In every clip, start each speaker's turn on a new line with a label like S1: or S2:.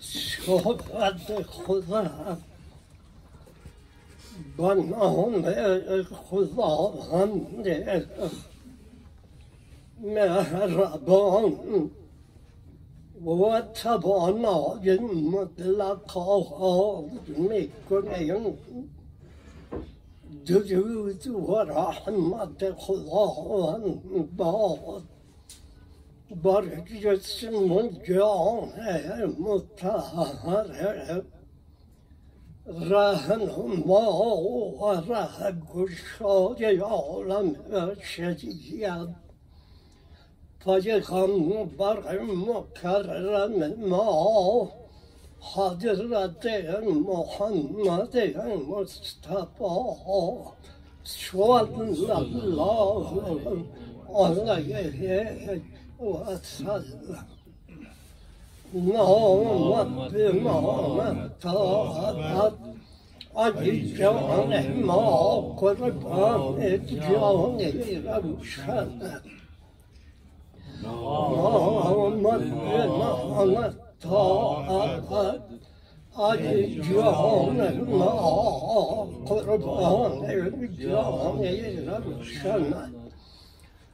S1: شوف عندك بناهم الخضار عندك مهربان وتبعنا المطلقة عظمكم درود ورحمة خضار باطل خداوند باد بر جسم جان متحر رهنما و ره گشای عالم شریعت پیغمبر مکرم ما حضرت محمد مصطفى صلی الله علیه و سلم نامت بما طاعت علی جان ما قربان جان روشن نامت بما طاعت علی جان ما قربان جان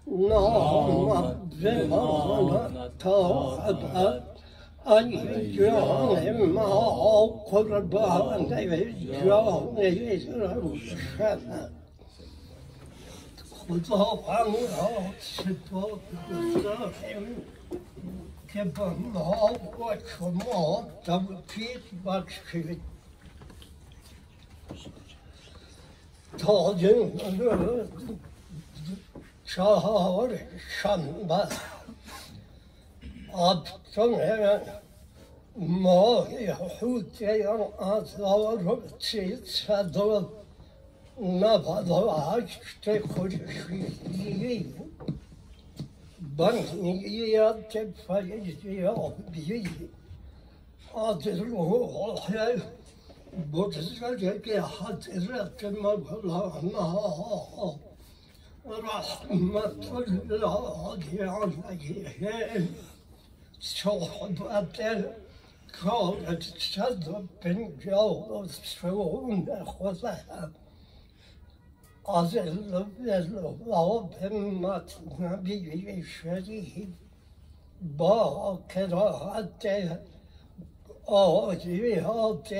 S1: روشن نامت بما طاعت علی جان ما قربان جان روشن خداوند را سپاس گذاریم که به ما و شما توفیق بخشید تا روز چهار شنبه. ابتن ماه حوتی هزار سیصد و نود و هشت خورشیدی. بنیت فیضیابی از روح بزرگ حضرت مولانا. رحمت الله علیه صحبت کار صد و پنجاه و سون خودم از لباب مطنبی شریف با قرائت آیات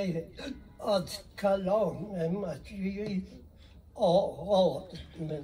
S1: از کلام مجید آغاز من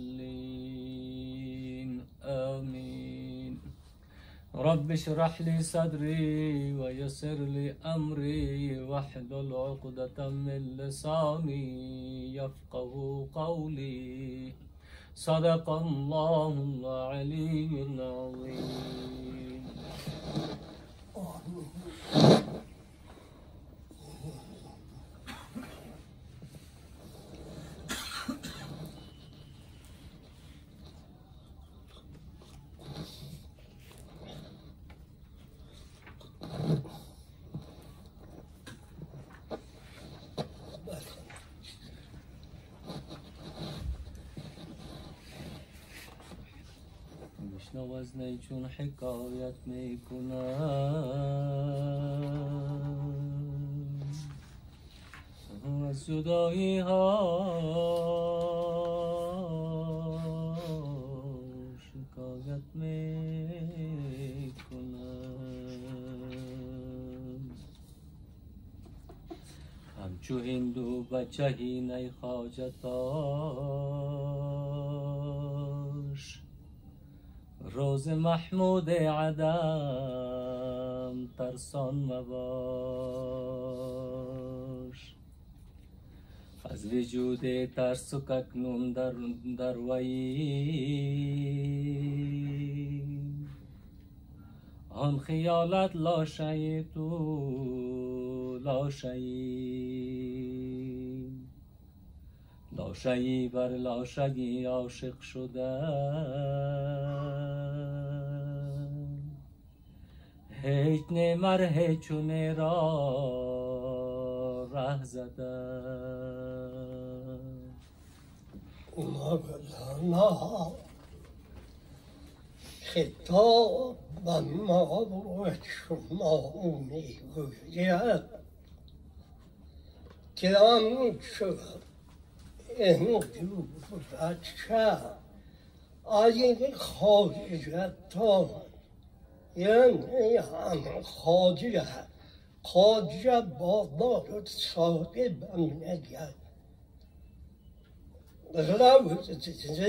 S2: رب اشرح لي صدري ويسر لي أمري واحلل عقدة من لساني يفقه قولي. صدق الله العلي العظيم. چون حکایت می‌کنم. از جدایی ها. شکایت می‌کنم. همچو هندو بچه نی خواجتا روز محمود عدم ترسان مباش از وجود ترس و ککنون در در آن خیالت لاشه تو لاشه لاشهی بر لاشگی عاشق شده. هیچ نمر هیچونه را ره زده
S1: مولانا خطاب ما و شما می‌گوید که آن شد امروز بچه از این خواجتان یعنی هم خواجه خواجه بابا صاحب نگه روز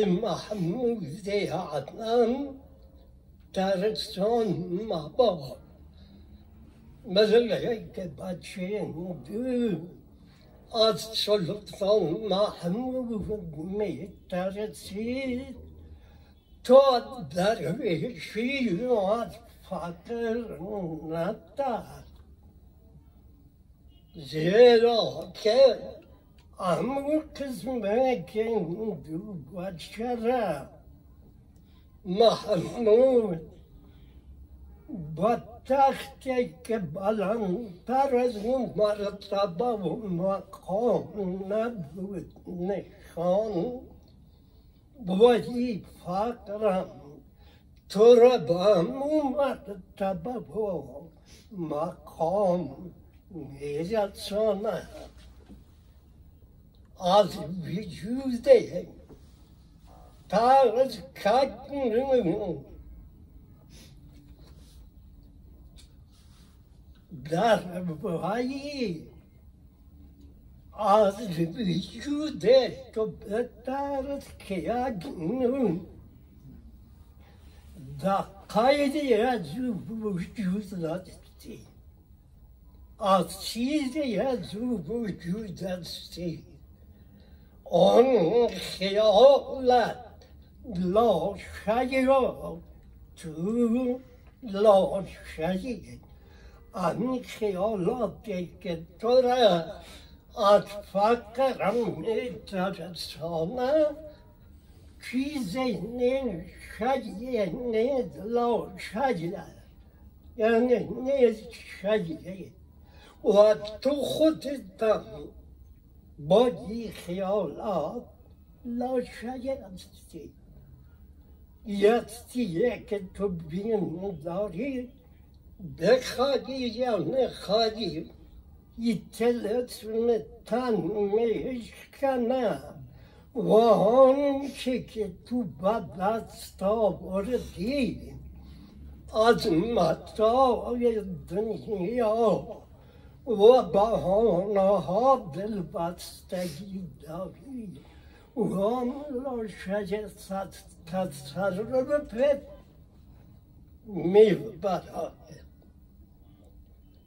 S1: محمود عدنان ترسان مبا مثل یک بچه دو از سلطان محمود میترسید تا درویشی از فقر ندارد زیرا که امو قسمه که دو بچه محمود با تختی که بلندتر از اون مرتبه و مقام نبود نشان بودی فقرم همون مرتبه و مقام میرساند از وجود ترس ککنون در وایی از وجود تو بهتر که یک نون در قید از وجود داشتی از چیزی از وجود داشتی آن خیالت لاشی را تو لاشی آن خیالاتی که تو را از فقرم میترسانه چیزی نیست شجیه نیست لاشجه یعنی نیست شجیه و تو خودت با این خیالات لاشجه هستی یکیه که تو بین داری بخوادی یا نخوادی این تلتون تن میشکنه آنچه که تو به دست آوردی از متاع دنیا و بهانه ها دل بستگی داری و آن را شجست تصرف می‌برد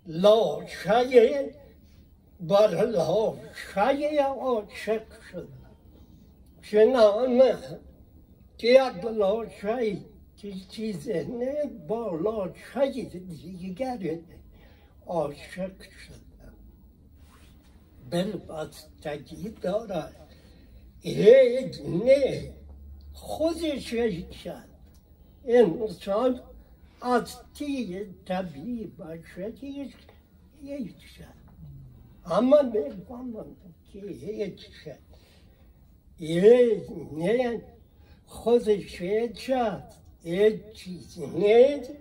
S1: لاشه بر لاشه عاشق شد چنانه که یک لاشه که چیز نه با لاشه دیگر عاشق شد بلبستگی دارد هیچ نه خودش شد انسان از تی طبیعی باشد هیچ هیچ شد اما می‌فهمم که هیچ شد هیچ نه خودش هیچ چیز نیست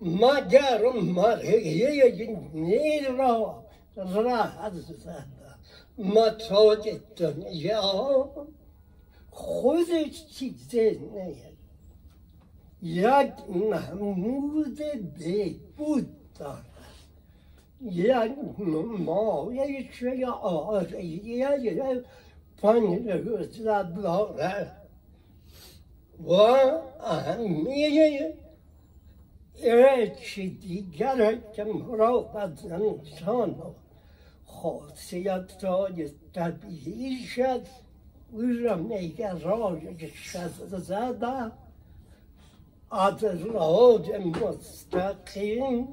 S1: مگر مرهی نیر را راه زده متاج دنیا خودش چیزی نیست یک محمود بود دارد یک نمایش آریه پنج دارد و اهمیه چی دیگر که مراد انسان و خاصیت های طبیعی شد او را رای زده از راج مستقیم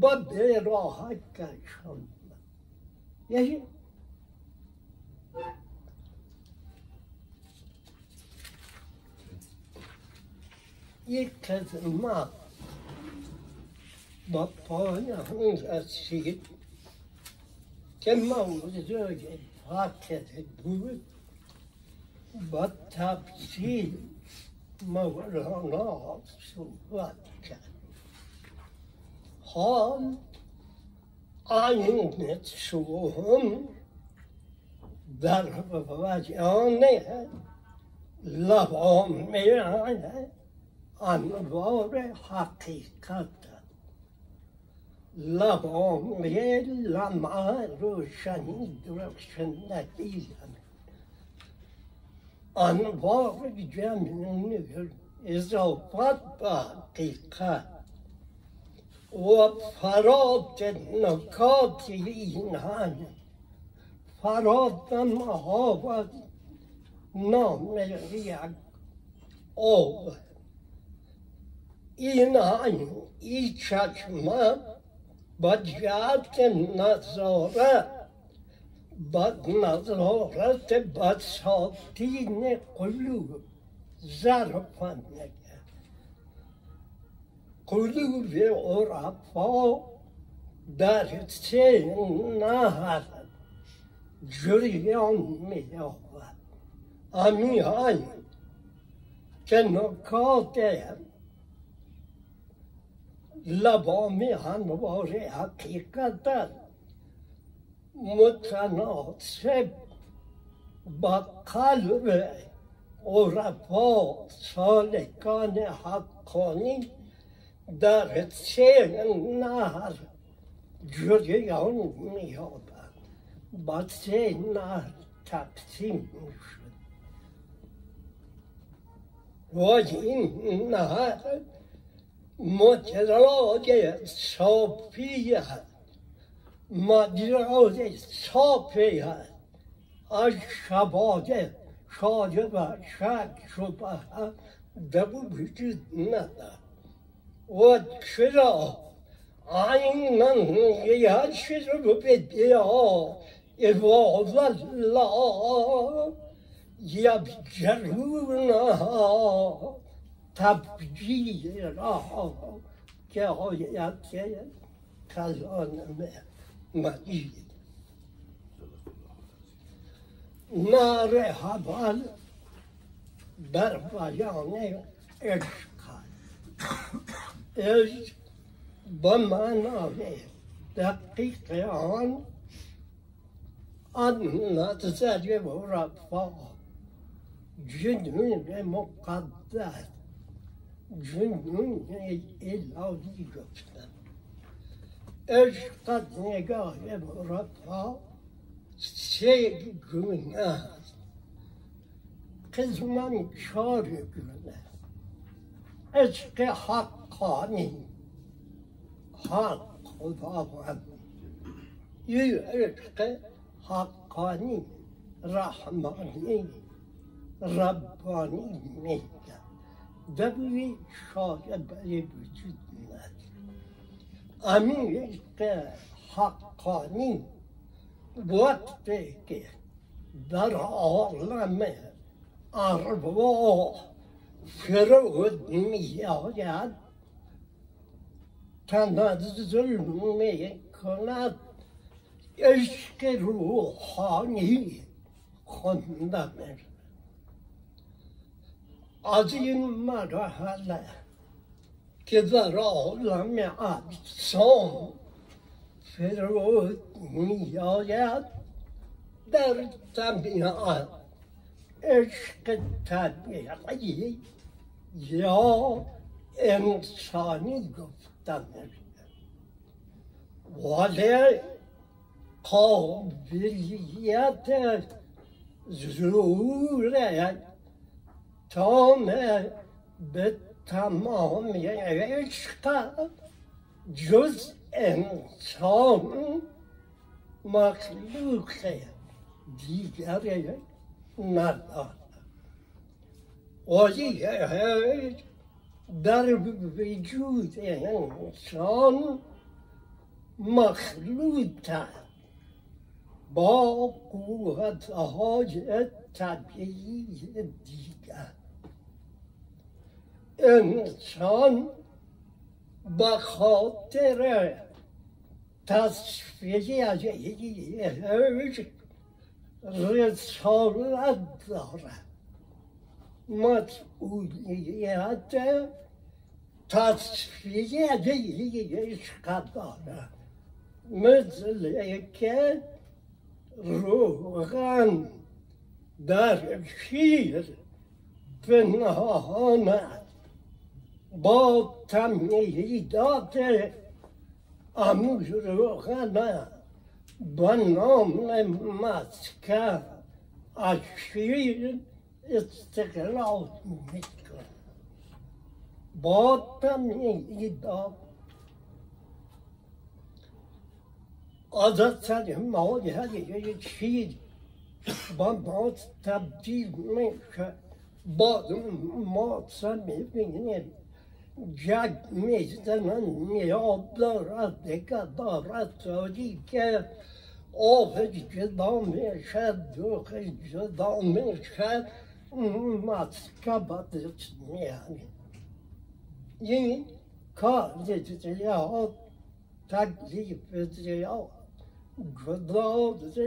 S1: با به راه کشان یعنی Yıkaz ma. Babana hınca sil. Kema uzöge hakete buyut. Batapsil. Mevlana suvatka. Ham aynı suhum در وجانه لبام میانه انوار حقیقت لوامه لمع روشنی روشنگی انوار جمعی اضافت به حقیقت و فرات نکات این هم فرات مهابت نام یک آب این هم این چشمه با جهت نظاره بد نظارت بساتین قلوب ظرفا نگه قلوب عرفا در سه نهر جریان می یابد امی های که نکات لبامی انوار حقیقت متناسب با قلب عرفا سالکان حقانی در سه نهر جریان مییابد با سه نهر تقسیم می‌شد و این نهر مجرای صافی هست. مجرای صافی هست. از شباده شاده و شک شبه در وجود ندارد و چرا؟ عینا یشر بدیا إبغاض الله. يبجلونها تبجیرا که آیت کلام مجید. نار حبل بر بیان عشق. عشق به معنای دقیق آن آن نظر و رفا جنون مقدس. جنون الهی گفتن عشقت نگاه مرفا سه گونه است قسمم چهار گونه عشق حقانی حق خداوند یه عشق حقانی رحمانی ربانی دبوی شاید برای وجود عشق حقانی وقتی که در عالم ارواح فرود میآید تنزل می کند عشق روحانی خونده این مرحله که در عالم اجسام فرود میآید در طبیعت عشق طبیعی یا انسانی گفته میشه ولی قابلیت ظهور تام به تمام عشق جز انسان مخلوق دیگر ندارد ولی در وجود انسان مخلوط با قوتهای طبیعی دیگر انسان به خاطر تصفیه رسالت دارد. مسئولیت تصفیه عشق دارد. مثل که روغن در شیر پنهان با تمهیدات امور روغن به نام مسکن از شیر استقلال میکن با تمهیدات آزاد ما یه چیز با ما تبدیل میشه. با ما می‌بینیم. جگ می‌زنن میاد دارد دیگه دارد تاجی که آب جدا میشه دوخ جدا میشه مسکه بدش میانی این کار زیاد تکلیف زیاد گداز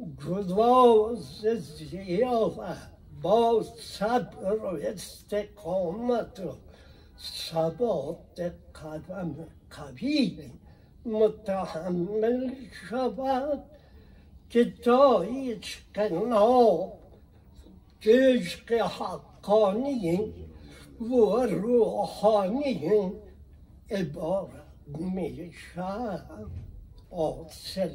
S1: باید گداز زیاده با صبر و استقامت و ثبات قدم قوی متحمل شود که تا عشق ناب عشق حقانی و روحانی عبارت می‌شد حاصل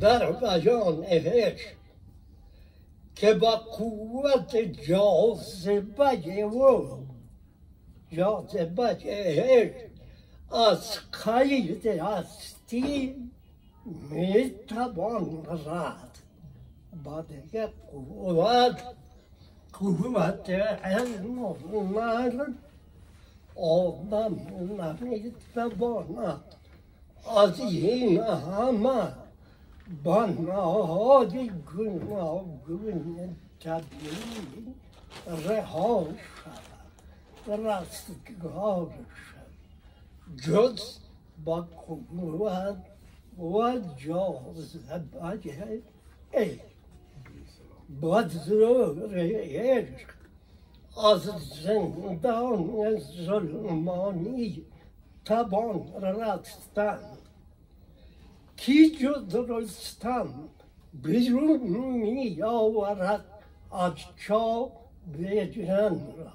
S1: در بیان عشق که با قوت جاذبه و جاذبه عشق از قید هستی می‌توان رد. با دیگه قوت قوت علم و هنر آدم نمی‌تواند از این همه بناهای گوناگون طبیعی رها شود رستگار شود. جز با قوت و جاذبه عشق بزرگ عشق. از زندان ظلمانی توان رستن کی جز رستم بیرون می آورد از چا وجران را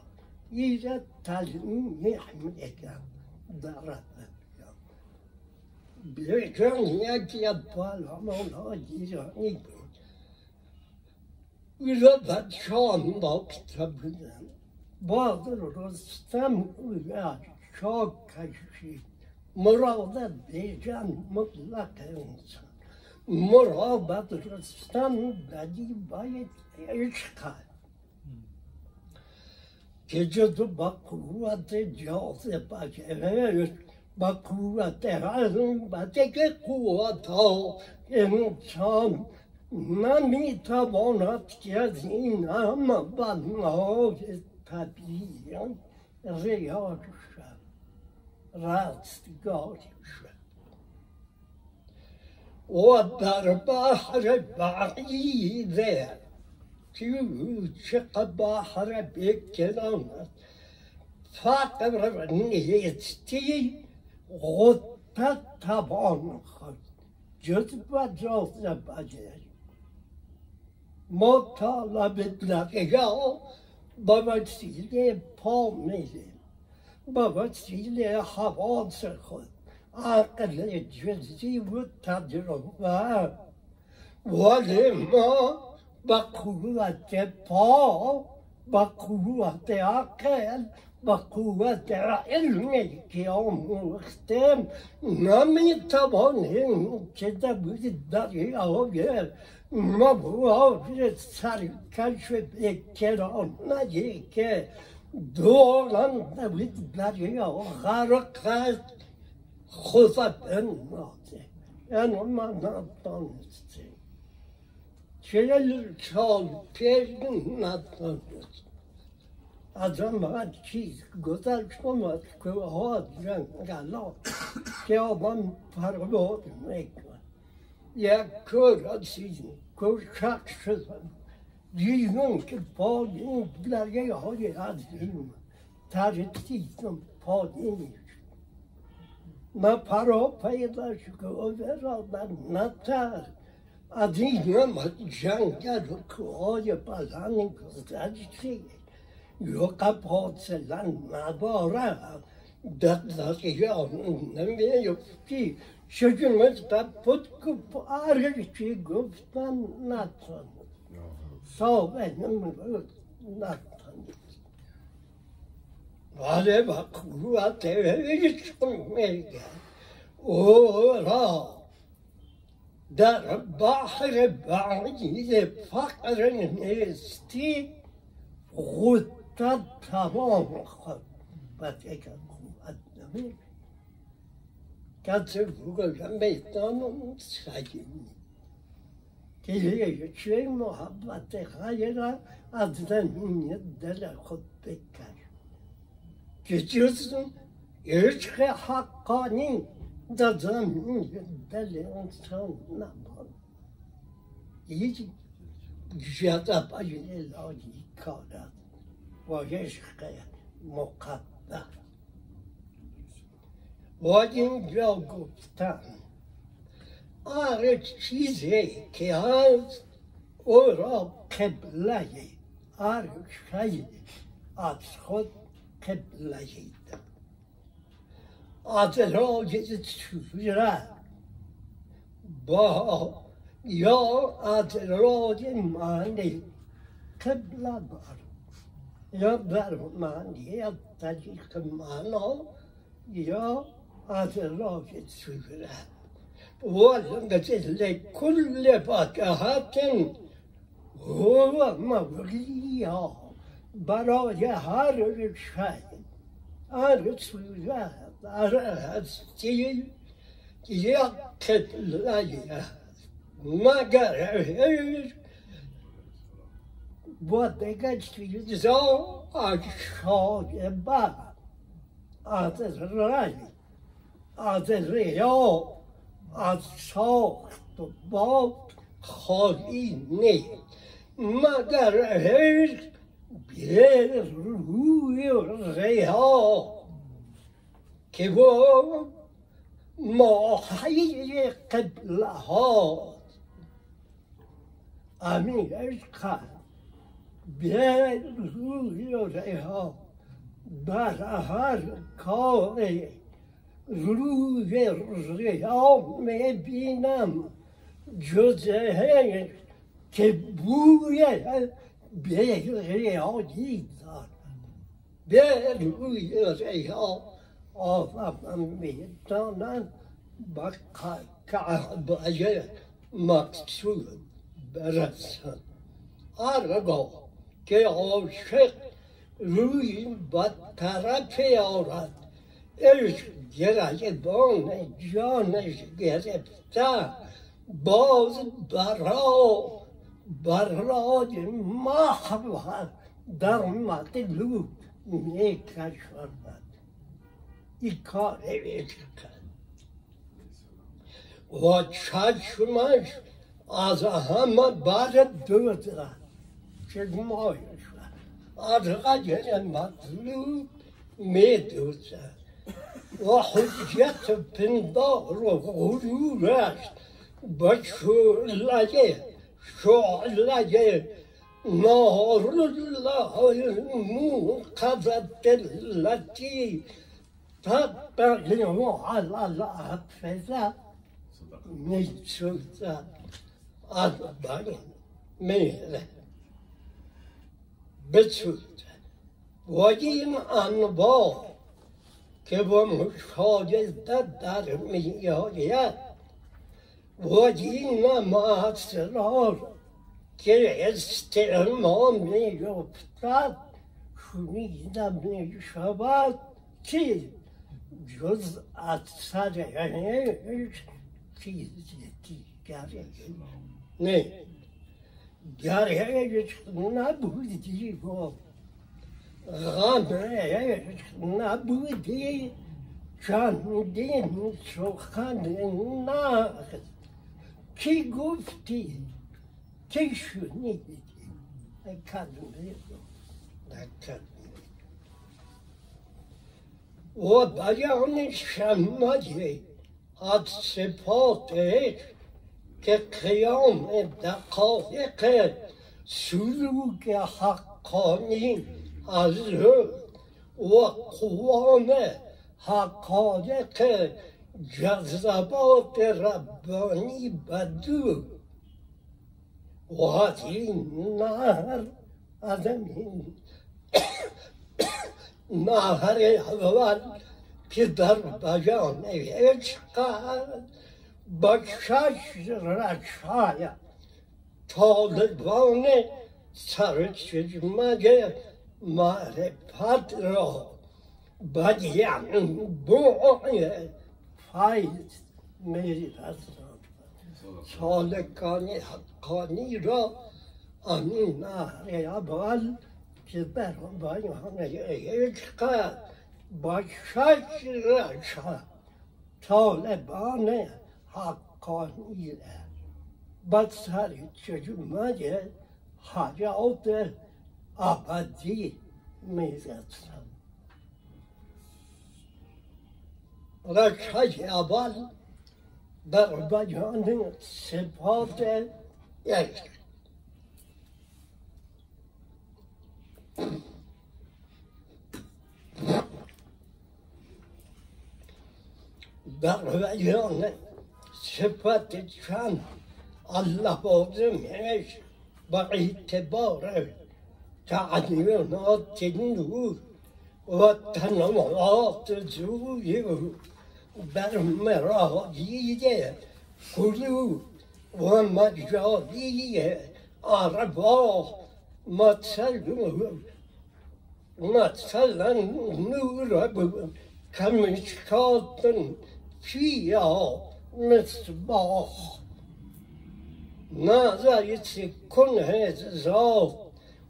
S1: ایره تلمیح میگم دارد بیرون یکی بالا مولا ایرانی بود ایره شام باکتا بودن بعد رستم از چا کشید مراد بیجان مطلق انسان مراد رستم بدی باید عشق که جدو با قوت جاذبه با قوت و دیگه قوت ها انسان نمی‌تواند که از این همه بنای طبیعی ریاض شد رستگار شد و در بحر بعیده توچق بحر بکناند فقر نیستی غدت توان خود جز به جاذبه مطالب دریا با وسیله پا میریم وسیله حواس خود عقل جزئی و تجربه ولی ما با قوت پا با قوت عقل با قوت علمی که آموختیم نمی‌توانیم که در دریای مبواج سرکش بکرانه که دریا غرق است خود بناده یعنی من ندانسته چهل سال پیش ندانست از آن بعد چیز گذشتم از کوه ها جنگلا که آبان پرواز میکن. یک رسیدیم کور شک شدم دیدم که پایین درگه های عظیم ترسیدم پایین ما پرا پیدا شد برادر نتر از این از جنگل و کوهای بلند گذشته یا قباطلا نداره در دریا نمیفتی شجمت بود که هرچی گفتن نتان نتان ولی با قوت عشق میگه او را در بحر بعید فقر نیستی خودت تمام خود و دیگر قوت نمیگه کسی بگویم می‌دانم سگینی که یکی محبت خیر از زمین دل خود بکر که جز عشق حقانی در زمین دل انسان نبود هیچ جذبه الهی کارد و عشق مقدر و اینجا گفتم هر چیزی که هست او را قبله هر شی از خود قبله از رای صورت با یا از رای معنی قبله بر یا در معنی از طریق معنا یا از رای صورت ولكل فاكهة هو مغريها برای هر شی هر صورت هر هستی یک قبله مگر با دیگر چیزا از شایبه از رای از ریا از ساخت و باب خالی نیست مگر عشق به روی ریا که با ماهی قبله ها امین عشق به روی ریا بر هر کاری روی ریا می‌بینم جزه که بوی به ریایی دارد به روی ریا آدم می‌دانند با کعبه مقصود برسند هرگاه که عاشق روی با طرف گرایبان جانش گرفته باز برا برای محو در مطلوب می‌کشد این کار عشق و چشمش از همه بر دوزد چشمایش از غیر مطلوب میدوزد و حجت پندار و غرورش به شعله شعله نار الله الموقظة التي تبقي على الحفظة من سلطة أربعين ميلة بسلطة وجين أنبار که با مشاهدت در میآید وجین ما اسرار که استعما میافتد شنیده می شود که جز اثرش چیز دیگری نه گرش نبودی و غمش نبودی. چندین سخن نقد کی گفتی؟ کی شنیدی؟ کلمه و بیان شمایه از صفاتش که قیام دقایق سلوک حقانی. از و قوام حقایق جذبات ربانی بدو. و این نهر از این نهر اول که در بیان عشق با شش رشای طالبان سرچشمه معرفت را بدیم بوی فیض می‌رسد. سالکانی حقانی را آن نهر اول که بر بیان عشق با شش رشا طالبان حقانی با سر چشمه حیات ابدی می‌رسم. رکعه اول در بیان صفات یک. در بیان صفت چند الله بازمش با اعتبار تعلیمات نور و تنوعات زوی بر مراجید قلوب و مجالی ارواح مثلا مثلا نور كمشكات فيها مصباح ماذا يسكن هذا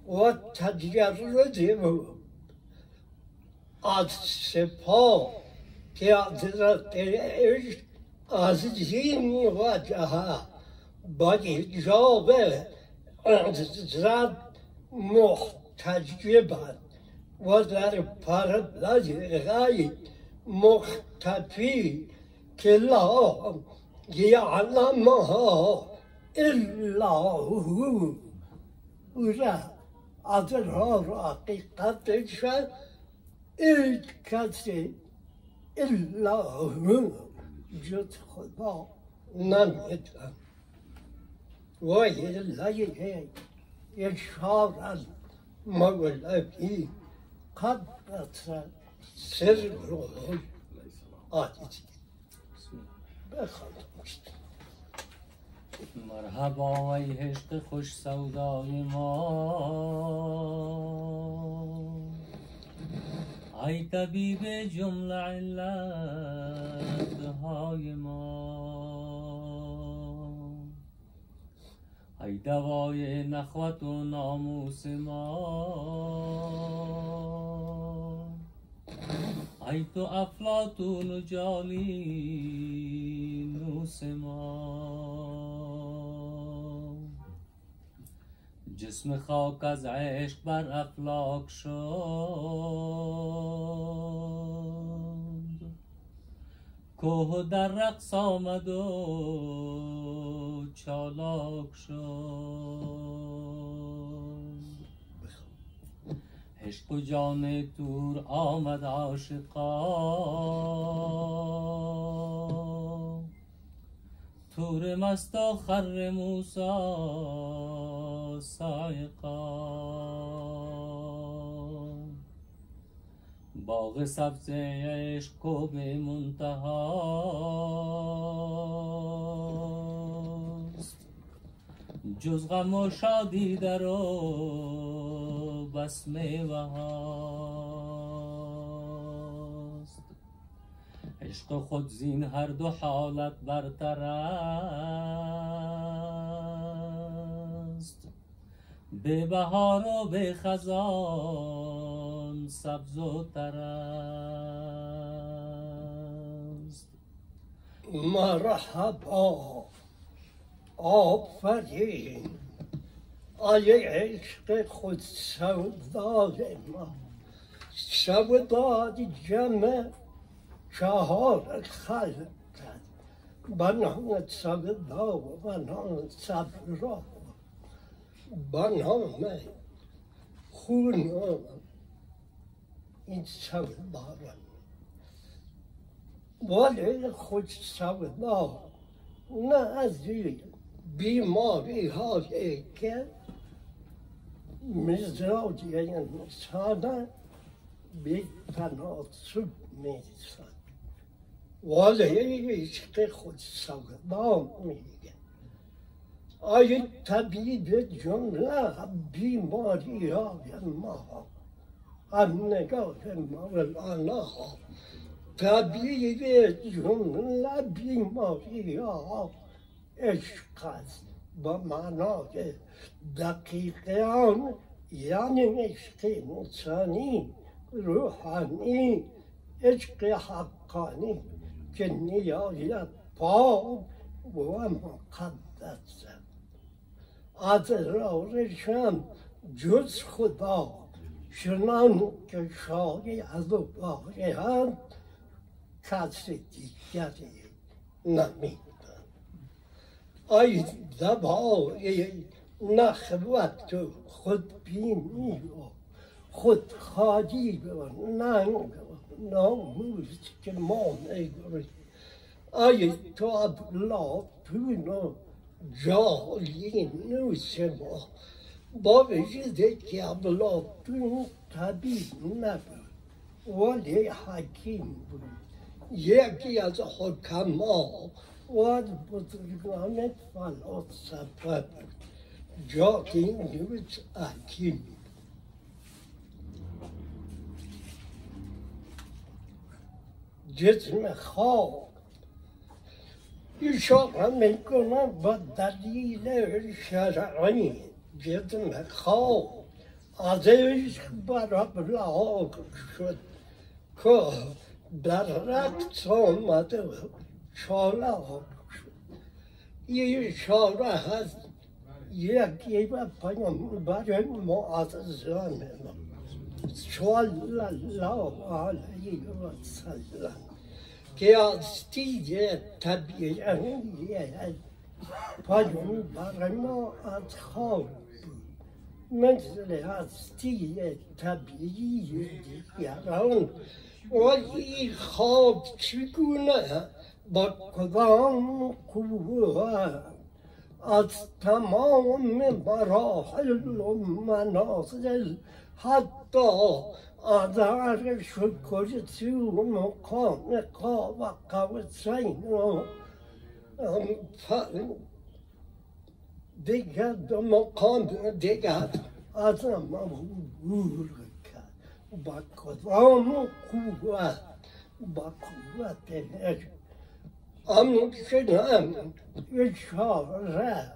S1: الذات والتجرد از سپاه که عشق از این وجه با ایجاب حضرت محتجبند و در پردازغای مختفی که لا یعلمها الا هو از راه حقیقتش هیچ کسی الا هو جز خدا نمیدن و الیه اشارت مولوی قدس سر آتیتی بخواند
S2: مرحبا ای عشق خوش سودای ما. ای طبیب جمله علت های ما. ای دوای نخوت و ناموس ما. ای تو افلاتون و جالی نوس ما. جسم خاک از عشق بر افلاک شد. کوه در رقص آمد و چالاک شد. عشق و جان دور آمد عاشقا. تور مست و خر سایقا. باغ سبز عشق کو به منتهاست جز غم و شادی در و بس میوه هاست عشق خود زین هر دو حالت برتر است. به بهار و به خزان سبز و تر است
S1: مرحبا آفرین. آیه عشق خود سودای ما. سودای جمع چهار خلق. بنام سودا و بنام صبرا بنام خون این سودا ولی خود سودا نه از بیماری هایی که مزاج انسان به تناسب می‌رسد ولی عشق خود سودا میگه آیا طبیب جمله بیماری های ما هم نگاه مولانا طبیب جمله بیماری ها عشق است با معنای دقیق آن یعنی عشق انسانی روحانی عشق حقانی که نیاید پاک و مقدس. از رارشم جز خدا چنان که شاید و باید کس دیگری نمیدن ای دبای نخوت و خودبینی و خودخواهی و ننگ و ناموز که ما می‌گوییم ای تو افلاطون و جالینوس ما با وجود که افلاطون طبیب نبود ولی حکیم بود یکی از حکما و از بزرگان فلاسفه بود جالینوس حکیم جسم خواب می‌کنم با دلیل شرعی جسم خواب از عشق بر ابلاغ شد که در رقص آمده چالاق شد یه اشاره هست یکی و پیامبر معظم صلی الله علیه و سلم که از طبیعی پیامبر ما از خواب مثل هستی طبیعی دیگران. ولی خواب چگونه با کدام قوه از تمام مراحل و منازل حتی شکرتی و مقام قاب قوسین و دیگر دو مقام دیگر ما عبور کرد با کدام قوت با قوت عشق همچنان اشاره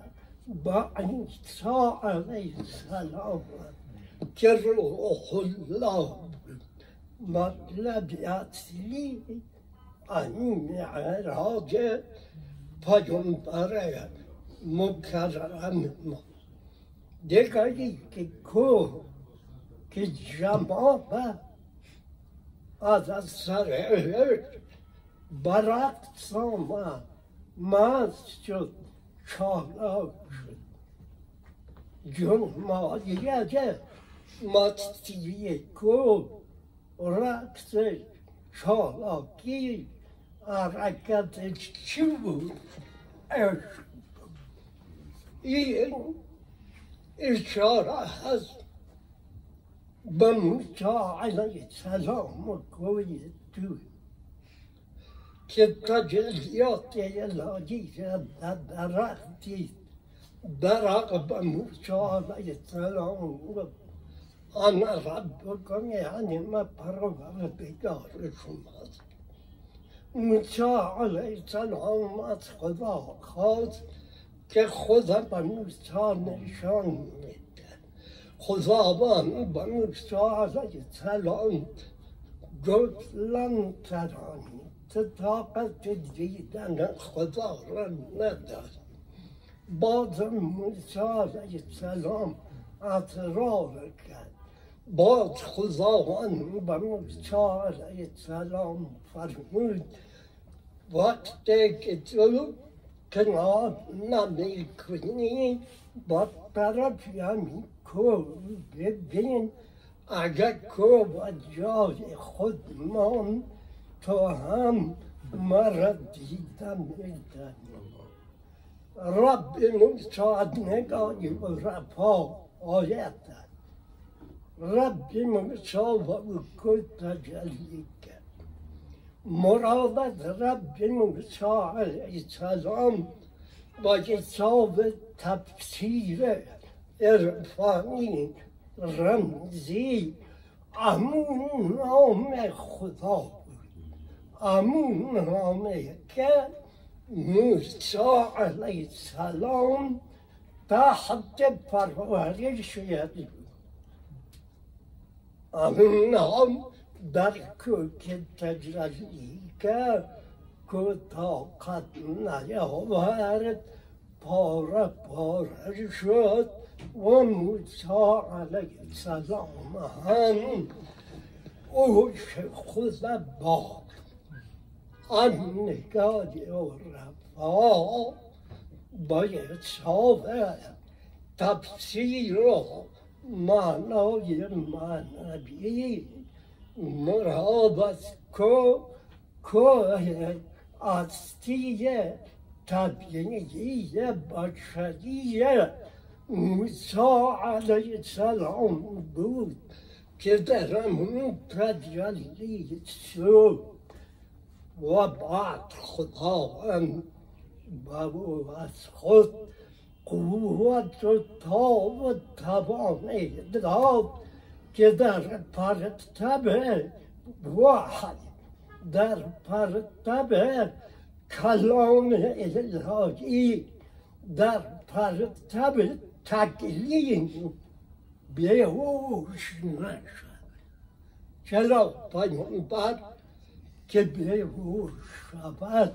S1: با عیسی علیه السلام که روح الله مطلب اصلی این معراج پیامبر مکرم ما دیگری که کو که جماعت از سر برعکس آمد مست شد چالاک شد جون مادیه رقص چالاکی حرکتش چی بود؟ عشق. این اشاره هست به موسی علیه السلام گوید تو که تجلیات الهی در درختی درق به موسی علیه السلام انا ربکم یعنی من پروردگار شماست موسی علیه السلام از خدا خواست که خدا به نشان میده خداوند به موسی علیه السلام گفت لن ترانی تو طاقت دیدن خدا را نداری باز موسی علیه السلام اطرار کرد باز خداوند به موسی علیه السلام فرمود. وقتی که تو کنار نمی کنی با طرف همین کو ببین اگر کو با جای خود مان تو هم مرا دیدن میدنی رب موسی نگاهی و رفا آیت رب موسی و او تجلی کرد مراد رب موسی علیه السلام با حساب تفسیر عرفانی رمزی امون نام خدا بود امون نامه که موسی علیه السلام تحت پرورش شد امون نام در که تجلی که که طاقت نیاورد پاره پاره شد و موسی علیه هم اوش خود آن نگاه و رفا باید صافه تفسیر و معنای معنوی مراد از کو کو هستی طبیعی بشری موسی علیه السلام بود که در اون تجلی شد و بعد خداوند با او از خود قوت و تاب و توانه داد که در پرتب وحی در پرتب کلام الهی در پرتب تکلیم بیهوش نشد چرا پیامبر که بیهوش شود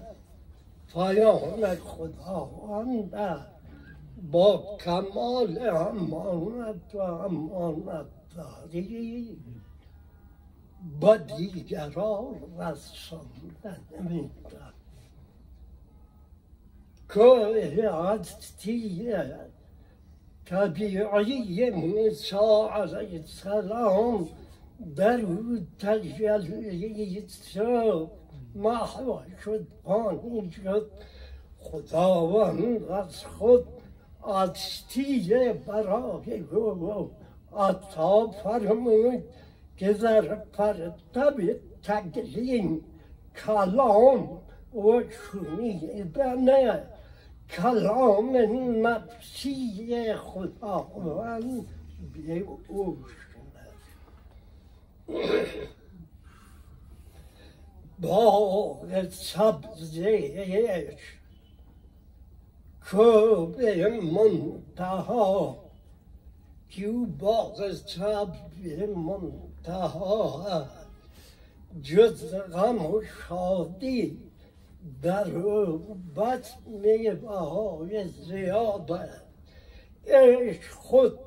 S1: پیام خداوند با کمال امانت و امانت داری با دیگران رساندن میدن که هستی طبیعی موسی علیه السلام در او تجلی شد محو شد پانی شد. خداوند از خود هستی برای او عطا فرمود که در پرتب تکلیم کلام و شنیدن کلام نفسی خداوند به باغ سبزش که به منتها که باغ سبز منتها. جز غم و شادی در بس میوه های زیاده عشق خود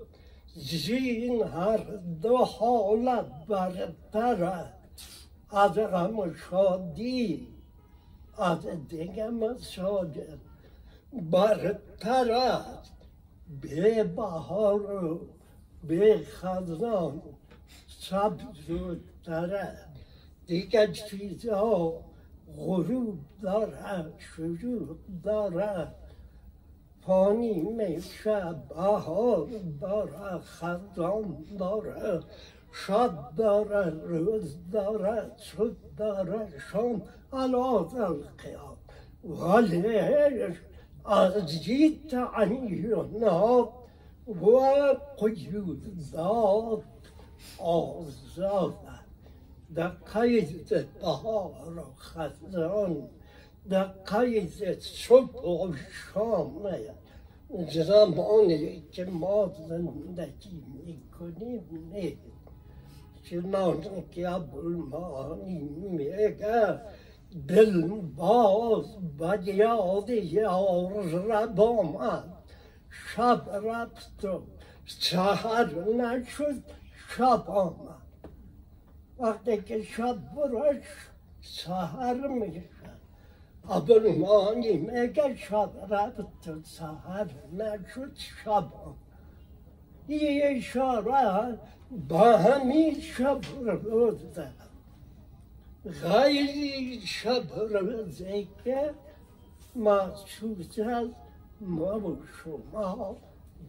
S1: زین هر دو حالت برتر از غم و شادی از دیگه مساجد برتر است به بهار و به خزان سبز و دارد دیگر چیزها غروب دارد شروع دارد. پانی میشه بهار دارد خزان دارد. شب دارد روز دارد صبح دارد شام علاز القیام ولی از جیت عیونات و قیودات آزاده در قید بهار و خزان در قید صبح و شام زمانی که ما زندگی می‌کنیم نیست چنان که ابوالمانی میگه دل باز به یاد یار رب آمد شب رفت و سهر نشد شب آمد. وقتی که شب برش سهر میشه ابوالمانی میگه شب رفت و سهر نشد شب آمد. یه اشاره با همین شب روز غیر شب روزی که محسوس از ما و شما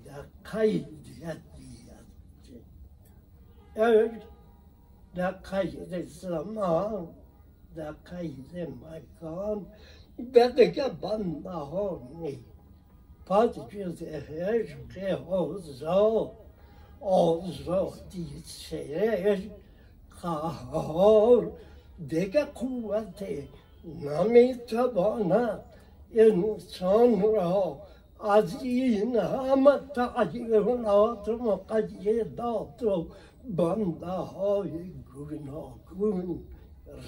S1: در قیدیت بیاد در قید زمان در قید مکان به دیگه بنده ها نیست پس جز عشق آزاد آزادی سرش قهار دیگه قوت نمی‌تواند انسان را از این همه تعیینات مقیدات و بنده های گوناگون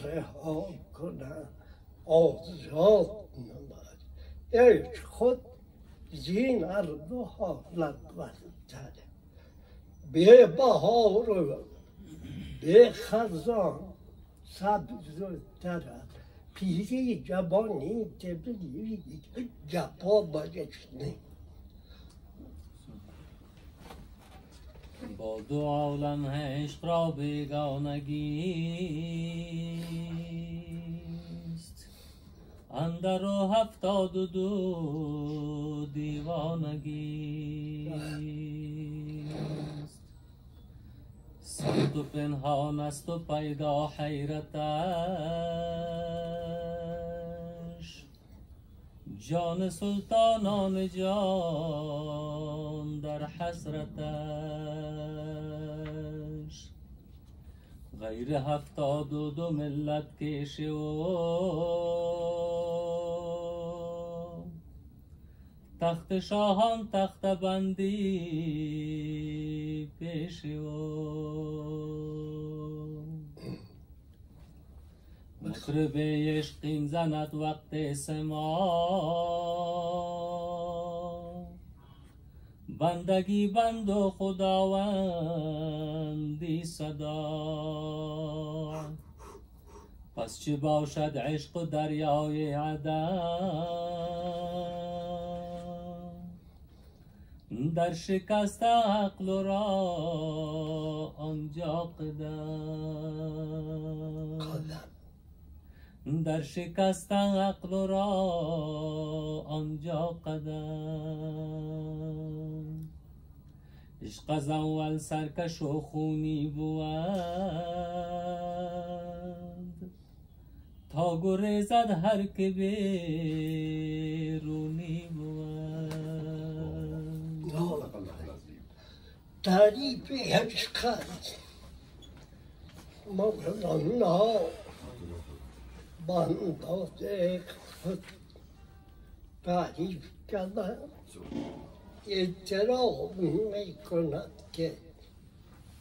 S1: رها کنه آزاد نمد عشق خود زین دو حالت برتره به بهار و به خزان سبز و درد پیری جوانی تبلی جپا بایش نی
S2: با دو عالم عشق را بیگانگیست اندر و هفتاد و دو دیوانگیست سخت و پنهان است و پیدا حیرتش. جان سلطانان جان در حسرتش. غیر هفتاد و دو ملت کشه و تخت شاهان تخت بندی پیش و مطرب عشقین زند وقت سما. بندگی بند و خداوندی صدا. پس چه باشد عشق و عدم؟ در شکست عقل و را آنجا قدم. در شکست عقل و را آنجا قدم. عشق از اول سرکش و خونی بود. تا گریزد هر که بیرونی بود
S1: تعریف عشق است مولانا با اندازه خود تعریف کردن اعتراف می کند که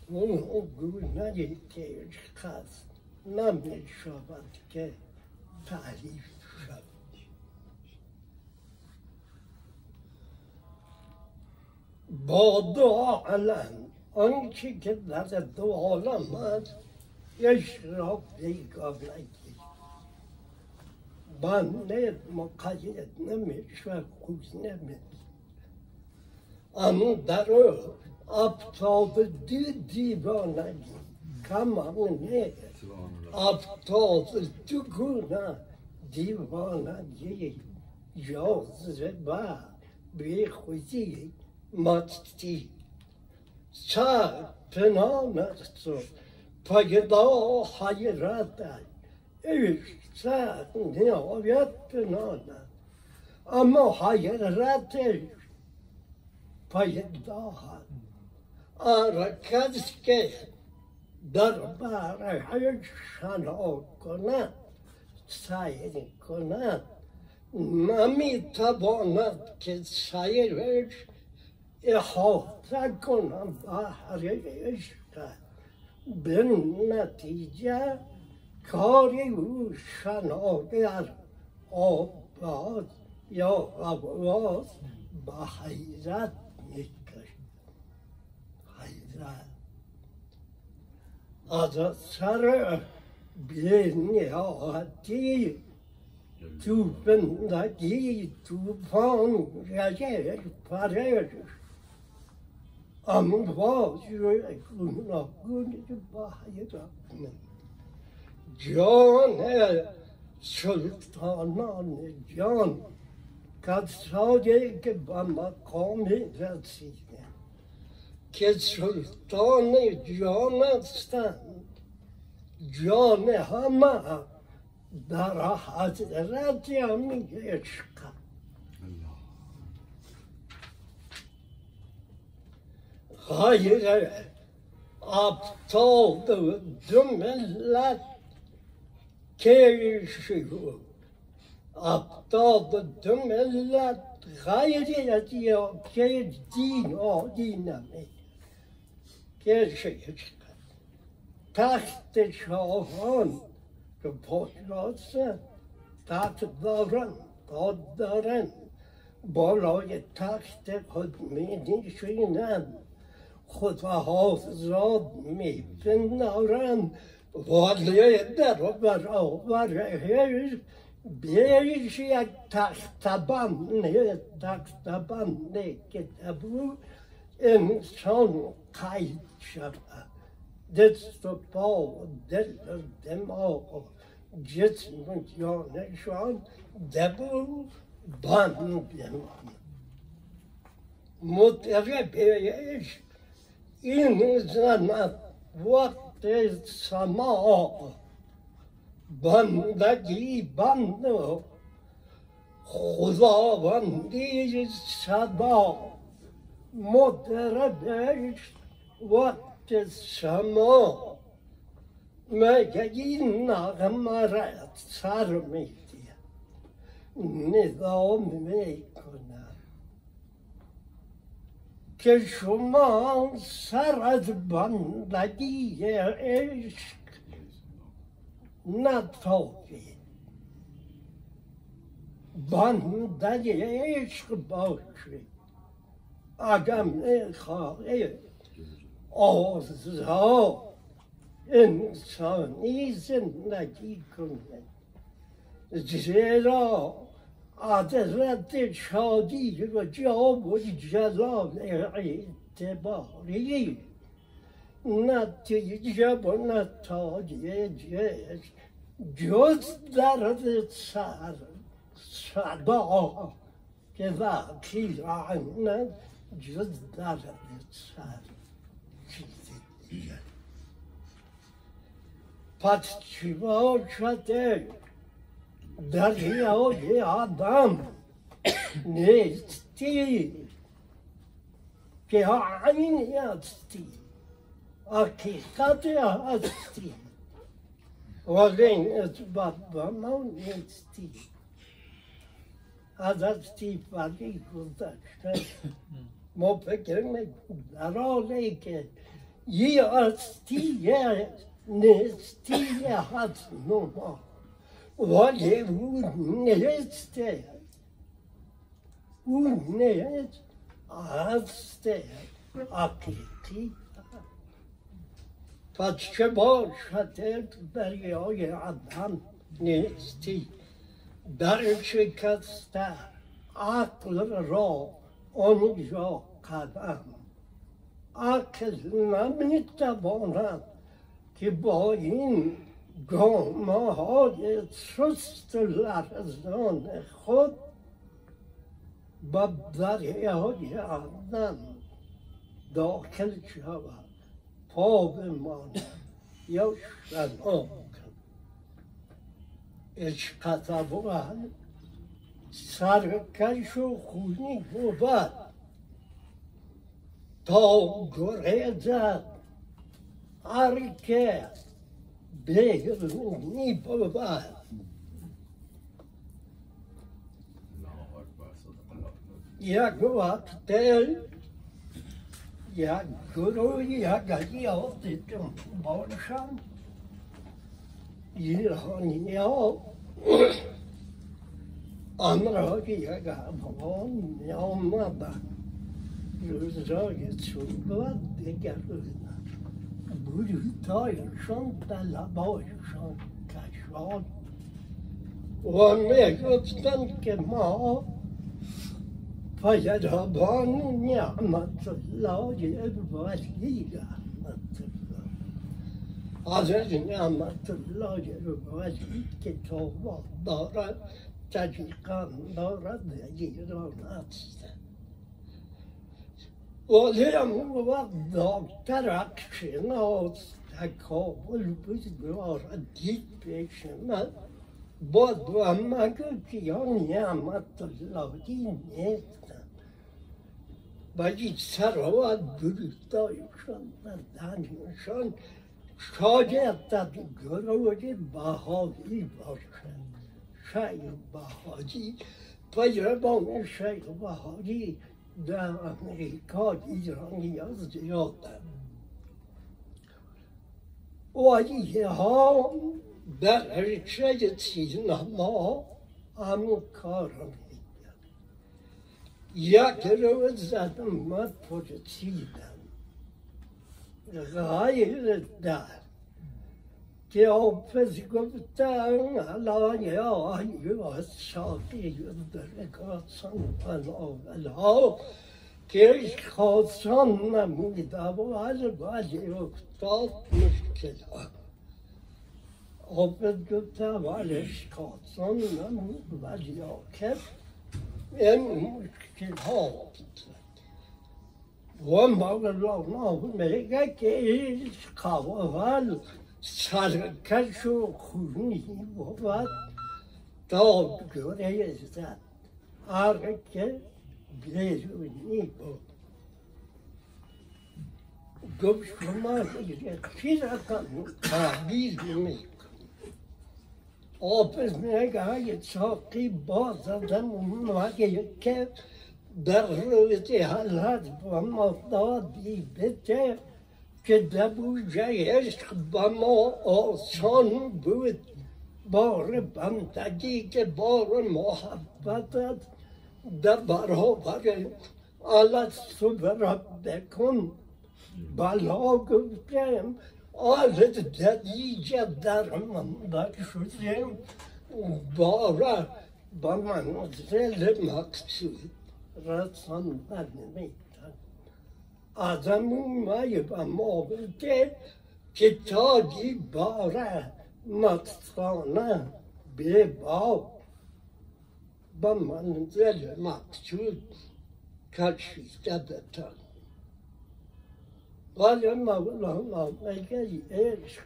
S1: اون گونه که عشق است نمی شود که تعریف شود با دو عالم آنچه که در دو عالم است عشق را بیگانگی بنده مقید نمیشه خوز نمیشه. اما در افتاد دی دیوانگی کمان نیست افتاد تو گونه دیوانگی جاذبه بی خودی مستی سر پنان است و پیدا حیرت سر نهایت پنان است اما حیرتش پیدا هست آره که در برای شنا کند سعی کند نمی‌تواند که سیرش احاطه کنم بحر عشق به نتیجه کاری او شناگر آباد یا آواز به حیرت می‌کشد حیرت از سر بینیاتی تو بندگی توفان گشت پرش گوناگون با حیرت جان سلطانان جان کسایی که به مقام رسیده که سلطان جان هستند جان همه در حضرت همین عشق دو ملت که شروع ابطال دو ملت غیر از یا که دین آدی نمی که شکر تخت شاهان که پادشاه تخت دارن بالای تخت خود نشینند خدا حافظات می پندارن ولی در برابرش بیش یک تخت بند تخت بند که دبو انسان قید شود دست و پا و دل و دماغ و جسم و جانشان دبو بند بماند متربیش این زند وقت سما بندگی بند خداوندی صدا متربیش وقت سما مگه این نغمه را سر می‌دید نظام می‌کنم که شما سر از بندگی عشق نتابید بندگی عشق باشید اگر می‌خواهید آزا انسانی زندگی کنید زیرا عدرت شادی و جاب و جلال اعتباری نتیجه و نتایجش جز درد سر صدا که وقتی رعنت جز درد سر چیزی دیگر پس چی باشده دریای آدم نیستی که عینی هستی حقیقت هستی ولی نسبت به ما نیستی از هستی ولی گذشته ما فکر می‌کنیم در حالی که یه هستی نیستی هست نما ولی اون نیسته اون نیست هسته حقیقی پس چه باشد دریای عدم نیستی در شکسته عقل را آنجا قدم عقل نمی‌تواند که با این گامه های سست لرزان خود به دریای عدن داخل شود. پا بماند. یا شنا عشق اول سرکش و خونی بود. تا گریزد هر که بیرونی بود یک وقت یک گروه یک یادتون باشم ایرانی ها آن را که یک افغان می آمدن روزای صبح دیگر بروتایشان در لبایشان کشان و می گفتن که ما فیضابان نعمت الله ولی رحمت الله حضرت نعمت الله ولی کتاب دارد طریقا دارد ایران است ولی اون وقت دکتر اکشناس تکابل بیارد دید پیش من با دو مگه که یا نعمت الله نیستن ولی سروت گروهدایشان و دنشان شاید در گروه بهایی باشد شیخ بهایی پیروان شیخ بهایی در امریکا ایرانی ها زیادن ولی ها در رشته سینما همون کار می‌کرد. یک روز زدم من پرسیدم غیر در که حافظ گفتن الان یا ایوه ساقی درگاسان فلاولا که خواستان نمیده و از ولی افتاد مشکلات حافظ گفته ولش خواستان نمیده ولی آکر این مشکلات و مولانا میگه که این قوال سرکش و خونی بود گره زد هر که بیرونی بود گفت شما چی رقم تعبیر میکن حافظ میگه یه ساقی باز زدن اومده که در روز حالت با ما دادی بده که دبوجه عشق با ما آسان بود. بار بندگی که بار محبتت در برابر علت را بکن. بلا گفتم آلت ددیجه در من شدیم بارا با منزل مقصود. رساندن میتن آدم اومای با ما بده که تاجی باره مقصانه به باب. با منزل مقصود کشیده بتن ولی مولانا میگه عشق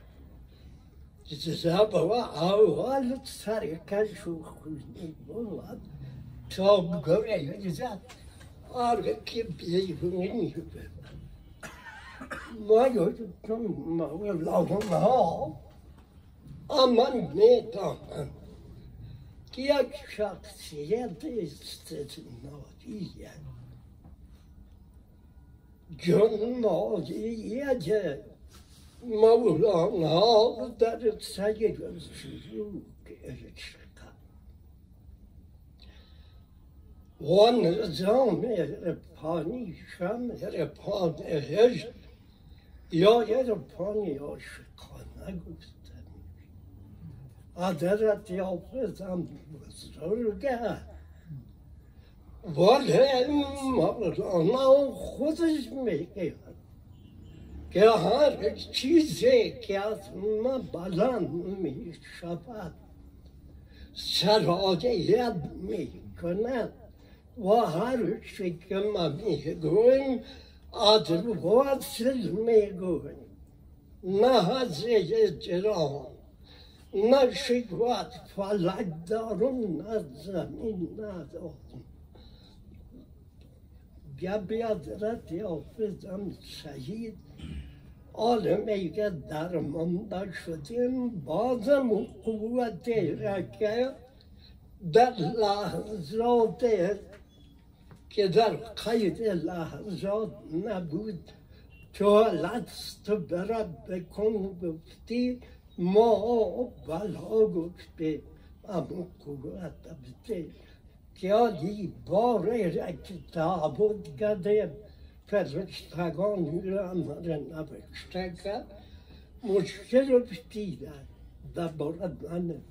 S1: زبا اول سرکش و خونی بود. تا گره زد آره که بیرونی بود. ما یادتون مولانا اما می‌دانم که یک شخصیت استثنائیه جنمازیت مولانا در سیر سلوک عشق و نظام رپانی شم رپان یا رپانی عاشقانه گفتن حضرت حافظم بزرگه ولی مولانا خودش میگه که هر چیزی که از ما بلند می شود سرایت می و هر چی که ما می گویم از وصل می گویم نه از اجرام نه شکوت فلک دارم نه زمین ندارم یا بیادرت حافظم شهید. عالمه که درمانده شدیم بازم قوت را که در لحظات که در قید لحظات نبود. تو لست برد بکن گفتی ما بلا گفته اما قوت بده یادی باره را که تابود کردیم فرشتگان را امر نوشته کرد مشکل رو دیدن در بارد من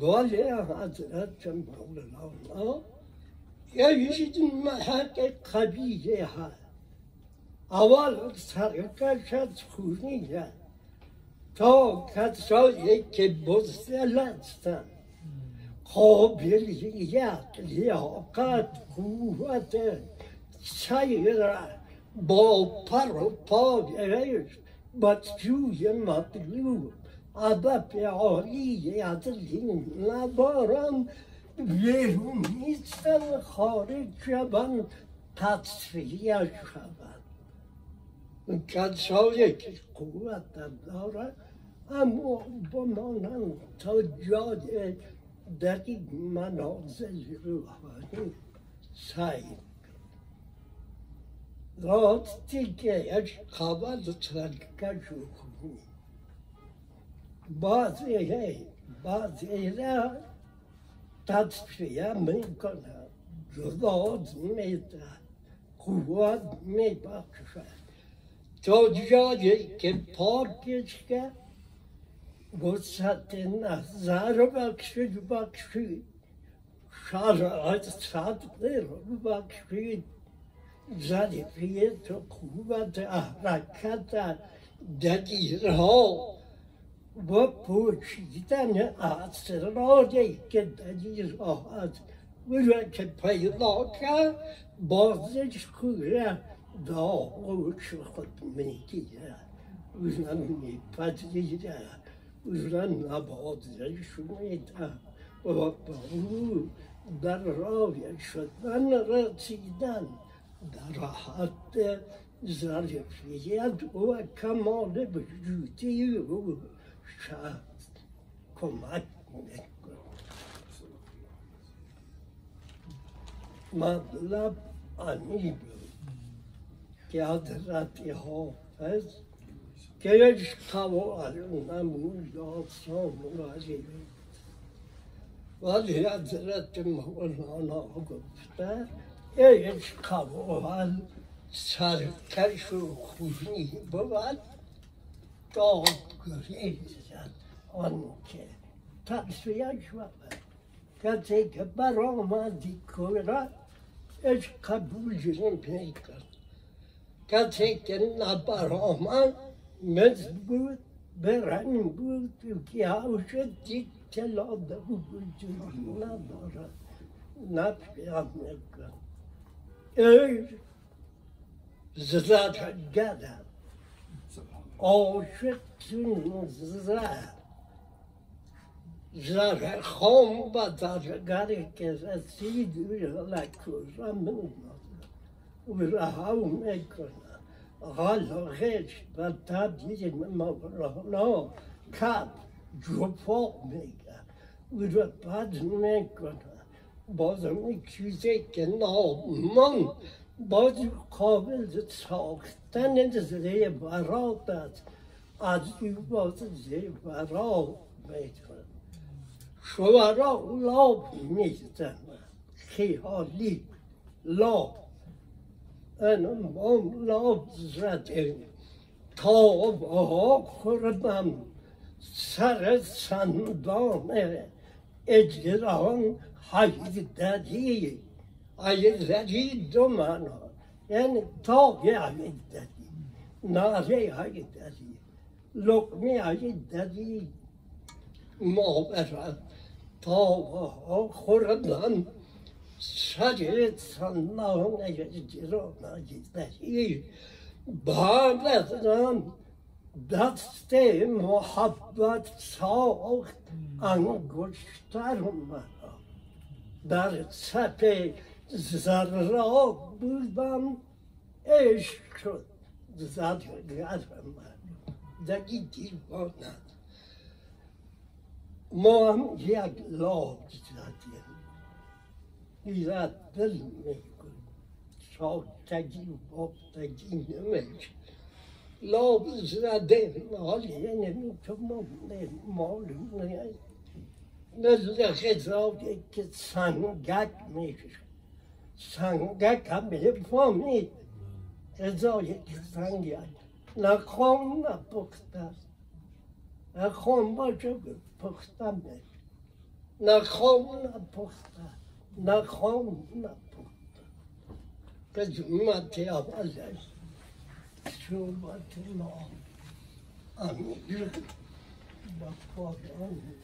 S1: ولی حضرت مولانا محق قبیله هست اول سرکش از خونی تا کسایی که بزدل هستند قابلیت لیاقت قوت سیر با پر و پایش بدجوی مطلوب ادب عالی از این ندارم بیرون نیستن خارج شوند تصفیه شوند کسایی که قوت دارد اما بمانند تا جای در این منازل روحانی سعی راستی که یک خبر ترکش کنی بعضی بعضی را تصفیه می‌کنه جواز میده قوت میبخشد تا جایی که پاکش کرد وسعت نظر بخشید بخشید شرایط صدقه رو بخشید ظریفیت و قوت حرکت دلیرها و پوشیدن اسراری که دلیرها هست او که پیدا کرد بازش کوره داغوش خود می‌گیره او میپذیره زن نبازش میدم و او در راه شدن رسیدن در حد ظرفیت و کمال وجودی او کمر نک نک ما لا که کیا دراتے ہو کہ یہ خواب ادمان بو جذب سب لوگ ا جی وہ ذر ات م وہ نہ کو ستار اے سال تل شو خود ہی بواد آن که تصفیهش کسی که برآمدی کره اش قبول می‌کرد کسی که نبرآمد مثل بود برنگ بود که هوشتی تلاده وجود ندارد نفی هم نکن ای زرگرم عاشق زر زر خام و زرگری که رسید و لکوزم و رها می‌کنه حالا غش و تبدیل مولانا کب جفا میگه او رو بد می‌کنه بازم چیزی که نامان باز قابل ساختن زیر برات است. از این باز زیر برات می‌کنه شورا لاب می‌زنه خیالی لاب انم لفظت تا خوردم سر سندان. اجران حیدری. حیدری دو منا یعنی تا حیدری ناره های دری لقمه های دری ما برد تا خوردن جرانه دری بعد از آن دست محبت ساخت انگشتر مرا در صف ذرا بودم عشق شد. زدگر من. دگی دیوانه. ما هم یک لاب زدیم. ایراد دل میکن. شاکتگی بافتگی نمیشه لاب زده مالی نمی‌تونم معلوم نیست مثل غذایی که سنگک میشه سنگک هم بفهمید غذایی که سنگک نه خام نه پخته است نه خام باشه پخته میشه نه خام نه پخته نه خام نه پخته قسمت اولش شوبت الله امیر با رسید